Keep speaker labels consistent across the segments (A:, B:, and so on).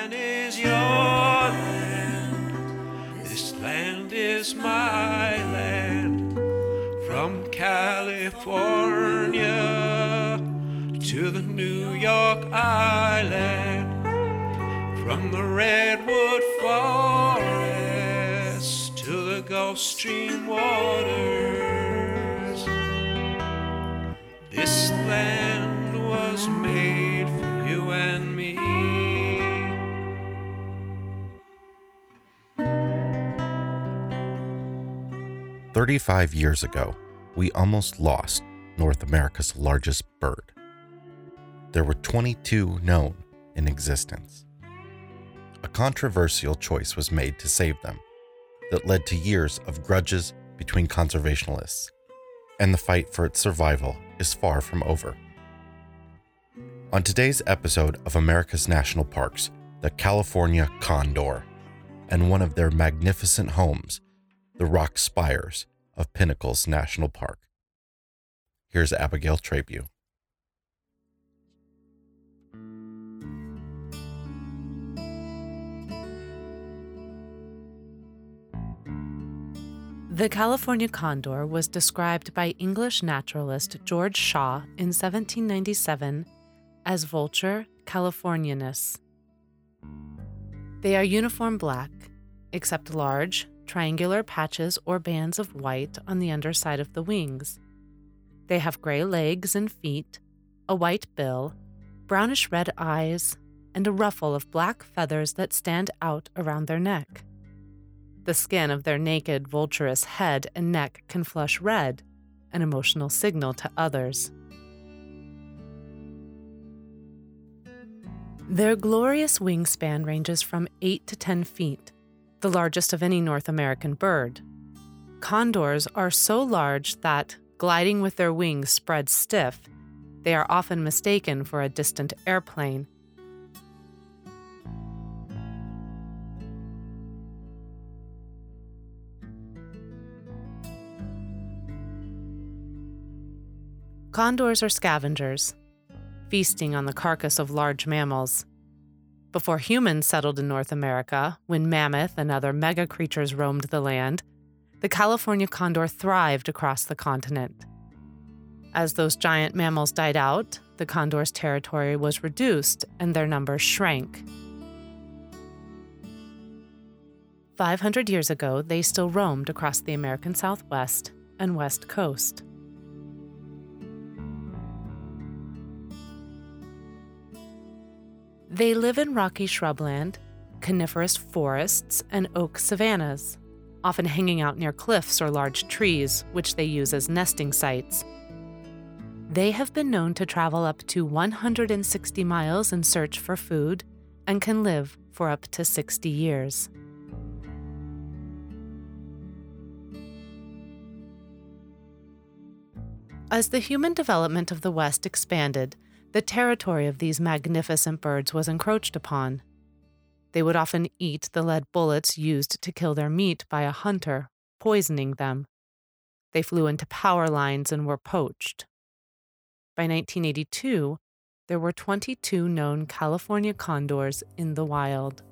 A: land is your land. This land is my land. From California to the New York Island. From the Redwood Forest to the Gulf Stream waters. This land was made
B: 35 years ago, we almost lost North America's largest bird. There were 22 known in existence. A controversial choice was made to save them that led to years of grudges between conservationists, and the fight for its survival is far from over. On today's episode of America's National Parks, the California condor, and one of their magnificent homes, the rock spires of Pinnacles National Park. Here's Abigail Trabue.
C: The California condor was described by English naturalist George Shaw in 1797 as Vultur californianus. They are uniform black, except large, triangular patches or bands of white on the underside of the wings. They have gray legs and feet, a white bill, brownish red eyes, and a ruffle of black feathers that stand out around their neck. The skin of their naked, vulturous head and neck can flush red, an emotional signal to others. Their glorious wingspan ranges from 8 to 10 feet, the largest of any North American bird. Condors are so large that, gliding with their wings spread stiff, they are often mistaken for a distant airplane. Condors are scavengers, feasting on the carcass of large mammals. Before humans settled in North America, when mammoth and other mega creatures roamed the land, the California condor thrived across the continent. As those giant mammals died out, the condor's territory was reduced and their numbers shrank. 500 years ago, they still roamed across the American Southwest and West Coast. They live in rocky shrubland, coniferous forests, and oak savannas, often hanging out near cliffs or large trees, which they use as nesting sites. They have been known to travel up to 160 miles in search for food and can live for up to 60 years. As the human development of the West expanded, the territory of these magnificent birds was encroached upon. They would often eat the lead bullets used to kill their meat by a hunter, poisoning them. They flew into power lines and were poached. By 1982, there were 22 known California condors in the wild.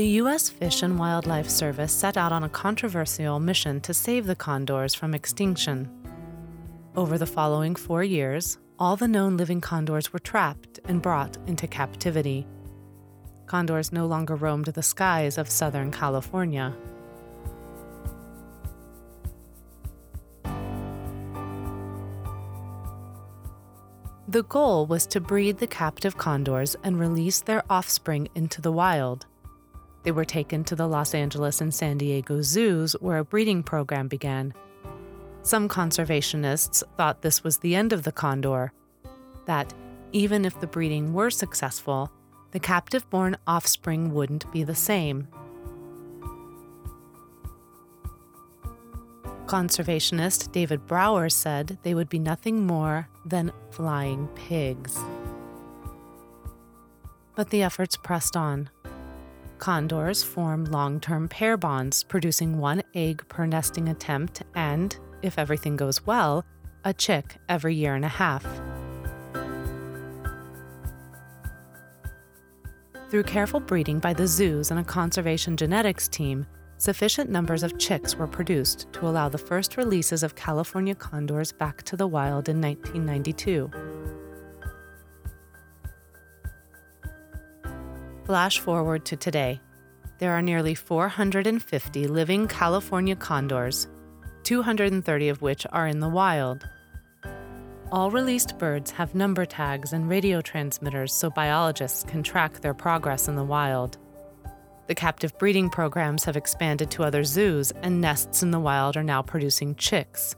C: The U.S. Fish and Wildlife Service set out on a controversial mission to save the condors from extinction. Over the following four years, all the known living condors were trapped and brought into captivity. Condors no longer roamed the skies of Southern California. The goal was to breed the captive condors and release their offspring into the wild. They were taken to the Los Angeles and San Diego zoos where a breeding program began. Some conservationists thought this was the end of the condor, that even if the breeding were successful, the captive born offspring wouldn't be the same. Conservationist David Brower said they would be nothing more than flying pigs. But the efforts pressed on. Condors form long term pair bonds, producing one egg per nesting attempt and, if everything goes well, a chick every year and a half. Through careful breeding by the zoos and a conservation genetics team, sufficient numbers of chicks were produced to allow the first releases of California condors back to the wild in 1992. Flash forward to today. There are nearly 450 living California condors, 230 of which are in the wild. All released birds have number tags and radio transmitters so biologists can track their progress in the wild. The captive breeding programs have expanded to other zoos, and nests in the wild are now producing chicks.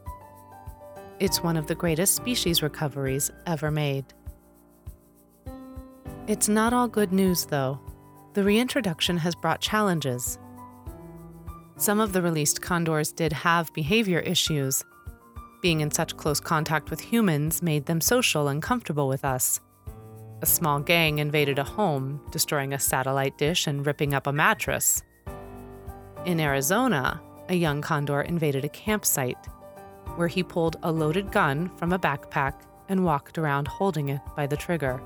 C: It's one of the greatest species recoveries ever made. It's not all good news, though. The reintroduction has brought challenges. Some of the released condors did have behavior issues. Being in such close contact with humans made them social and comfortable with us. A small gang invaded a home, destroying a satellite dish and ripping up a mattress. In Arizona, a young condor invaded a campsite, where he pulled a loaded gun from a backpack and walked around holding it by the trigger.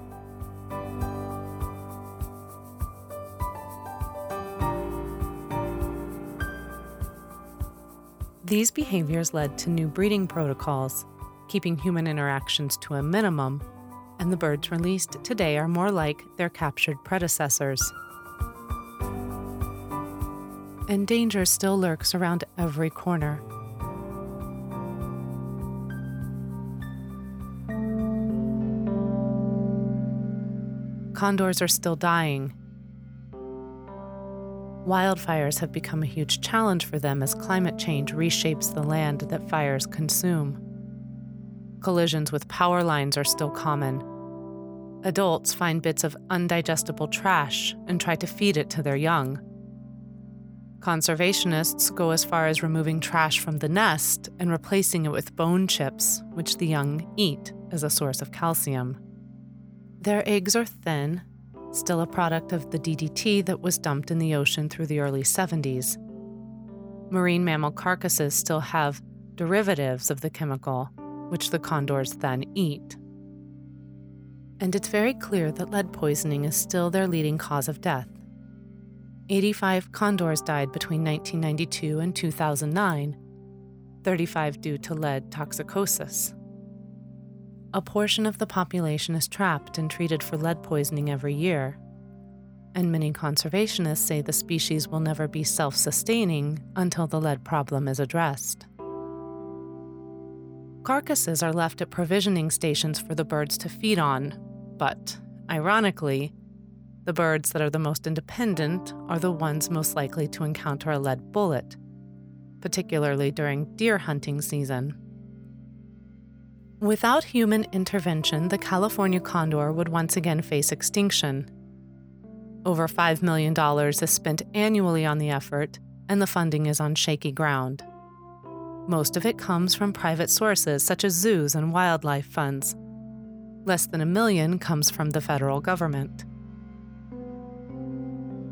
C: These behaviors led to new breeding protocols, keeping human interactions to a minimum and the birds released today are more like their captured predecessors. And danger still lurks around every corner. Condors are still dying. Wildfires have become a huge challenge for them as climate change reshapes the land that fires consume collisions with power lines are still common. Adults find bits of undigestible trash and try to feed it to their young. Conservationists go as far as removing trash from the nest and replacing it with bone chips, which the young eat as a source of calcium. Their eggs are thin, still a product of the DDT that was dumped in the ocean through the early 70s. Marine mammal carcasses still have derivatives of the chemical, which the condors then eat. And it's very clear that lead poisoning is still their leading cause of death. 85 condors died between 1992 and 2009, 35 due to lead toxicosis. A portion of the population is trapped and treated for lead poisoning every year, and many conservationists say the species will never be self sustaining until the lead problem is addressed. Carcasses are left at provisioning stations for the birds to feed on, but, ironically, the birds that are the most independent are the ones most likely to encounter a lead bullet, particularly during deer hunting season. Without human intervention, the California condor would once again face extinction. Over $5 million is spent annually on the effort, and the funding is on shaky ground. Most of it comes from private sources such as zoos and wildlife funds. Less than a million comes from the federal government.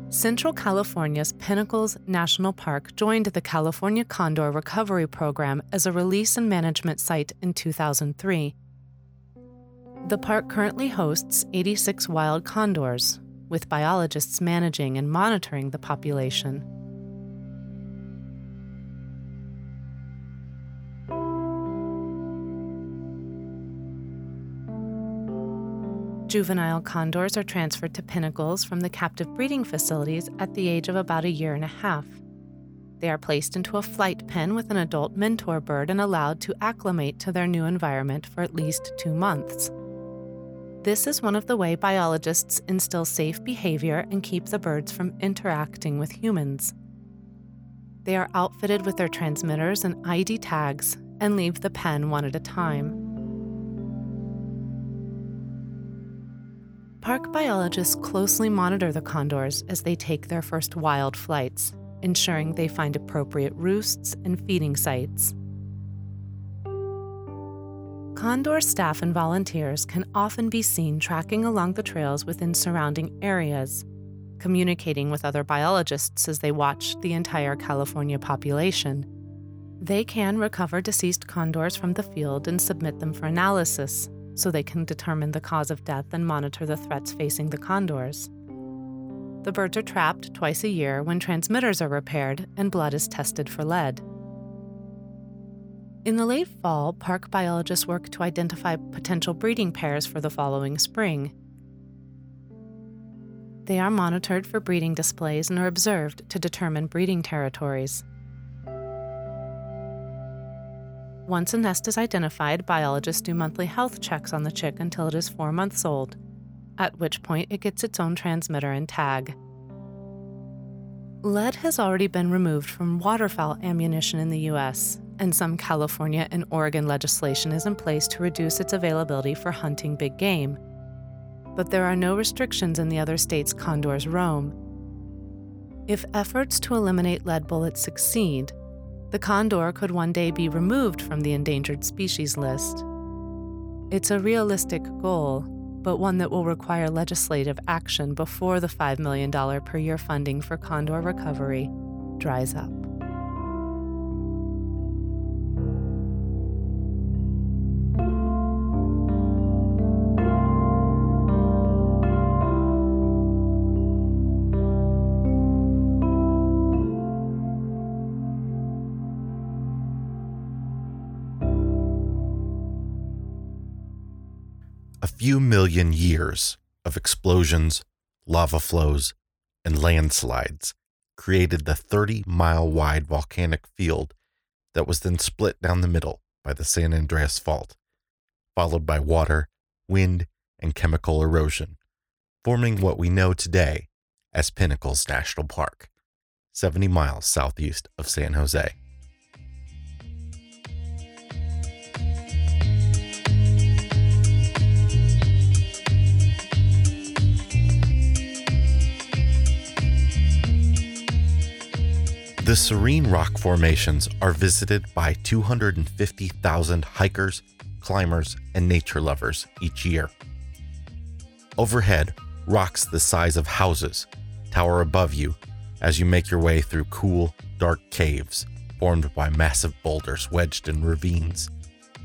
C: Central California's Pinnacles National Park joined the California Condor Recovery Program as a release and management site in 2003. The park currently hosts 86 wild condors, with biologists managing and monitoring the population. Juvenile condors are transferred to pinnacles from the captive breeding facilities at the age of about a year and a half. They are placed into a flight pen with an adult mentor bird and allowed to acclimate to their new environment for at least two months. This is one of the way biologists instill safe behavior and keep the birds from interacting with humans. They are outfitted with their transmitters and ID tags and leave the pen one at a time. Park biologists closely monitor the condors as they take their first wild flights, ensuring they find appropriate roosts and feeding sites. Condor staff and volunteers can often be seen tracking along the trails within surrounding areas, communicating with other biologists as they watch the entire California population. They can recover deceased condors from the field and submit them for analysis so they can determine the cause of death and monitor the threats facing the condors. The birds are trapped twice a year when transmitters are repaired and blood is tested for lead. In the late fall, park biologists work to identify potential breeding pairs for the following spring. They are monitored for breeding displays and are observed to determine breeding territories. Once a nest is identified, biologists do monthly health checks on the chick until it is four months old, at which point it gets its own transmitter and tag. Lead has already been removed from waterfowl ammunition in the U.S., and some California and Oregon legislation is in place to reduce its availability for hunting big game. But there are no restrictions in the other states condors roam. If efforts to eliminate lead bullets succeed, the condor could one day be removed from the endangered species list. It's a realistic goal, but one that will require legislative action before the $5 million per year funding for condor recovery dries up.
B: Few million years of explosions, lava flows, and landslides created the 30 mile wide volcanic field that was then split down the middle by the San Andreas Fault, followed by water, wind, and chemical erosion, forming what we know today as Pinnacles National Park, 70 miles southeast of San Jose. The serene rock formations are visited by 250,000 hikers, climbers, and nature lovers each year. Overhead, rocks the size of houses tower above you as you make your way through cool, dark caves formed by massive boulders wedged in ravines,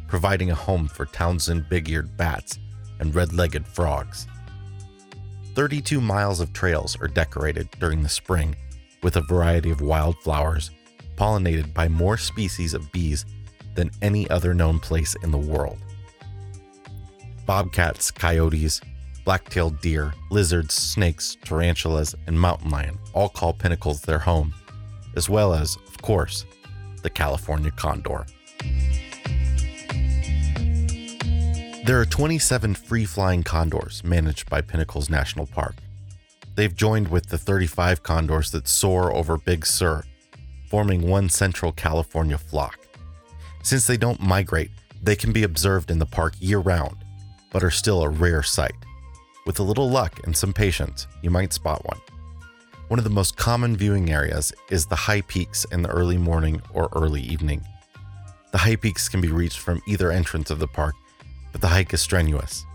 B: providing a home for Townsend big eared bats and red legged frogs. 32 miles of trails are decorated during the spring with a variety of wildflowers, pollinated by more species of bees than any other known place in the world. Bobcats, coyotes, black-tailed deer, lizards, snakes, tarantulas, and mountain lion all call pinnacles their home, as well as, of course, the California condor. There are 27 free flying condors managed by Pinnacles National Park, They've joined with the 35 condors that soar over Big Sur, forming one central California flock. Since they don't migrate, they can be observed in the park year round, but are still a rare sight. With a little luck and some patience, you might spot one. One of the most common viewing areas is the high peaks in the early morning or early evening. The high peaks can be reached from either entrance of the park, but the hike is strenuous.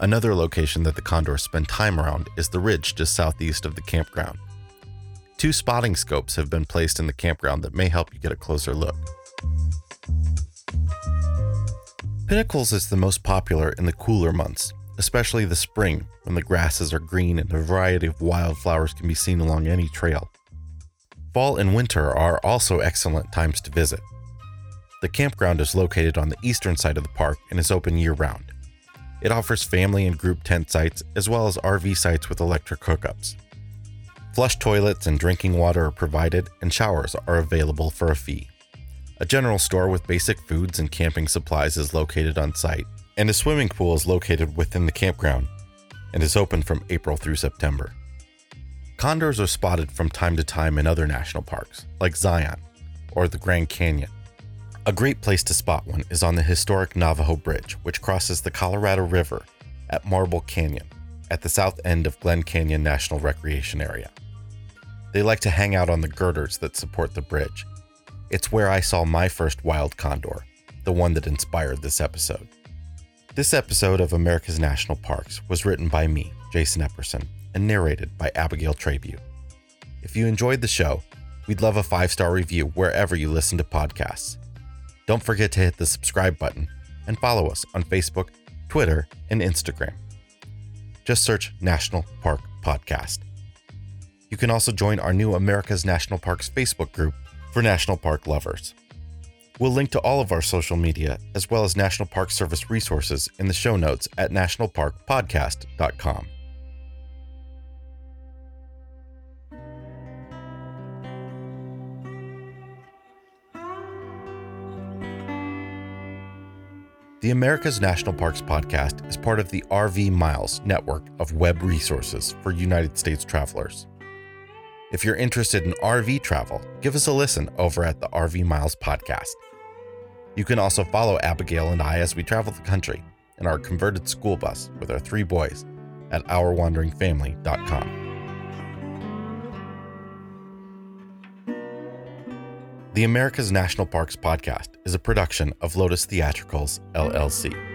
B: Another location that the condors spend time around is the ridge just southeast of the campground. Two spotting scopes have been placed in the campground that may help you get a closer look. Pinnacles is the most popular in the cooler months, especially the spring when the grasses are green and a variety of wildflowers can be seen along any trail. Fall and winter are also excellent times to visit. The campground is located on the eastern side of the park and is open year round. It offers family and group tent sites as well as RV sites with electric hookups. Flush toilets and drinking water are provided, and showers are available for a fee. A general store with basic foods and camping supplies is located on site, and a swimming pool is located within the campground and is open from April through September. Condors are spotted from time to time in other national parks, like Zion or the Grand Canyon. A great place to spot one is on the historic Navajo Bridge, which crosses the Colorado River at Marble Canyon at the south end of Glen Canyon National Recreation Area. They like to hang out on the girders that support the bridge. It's where I saw my first wild condor, the one that inspired this episode. This episode of America's National Parks was written by me, Jason Epperson, and narrated by Abigail Trabue. If you enjoyed the show, we'd love a five star review wherever you listen to podcasts. Don't forget to hit the subscribe button and follow us on Facebook, Twitter, and Instagram. Just search National Park Podcast. You can also join our new America's National Parks Facebook group for national park lovers. We'll link to all of our social media as well as National Park Service resources in the show notes at nationalparkpodcast.com. The America's National Parks podcast is part of the RV Miles network of web resources for United States travelers. If you're interested in RV travel, give us a listen over at the RV Miles podcast. You can also follow Abigail and I as we travel the country in our converted school bus with our three boys at OurWanderingFamily.com. The America's National Parks podcast is a production of Lotus Theatricals, LLC.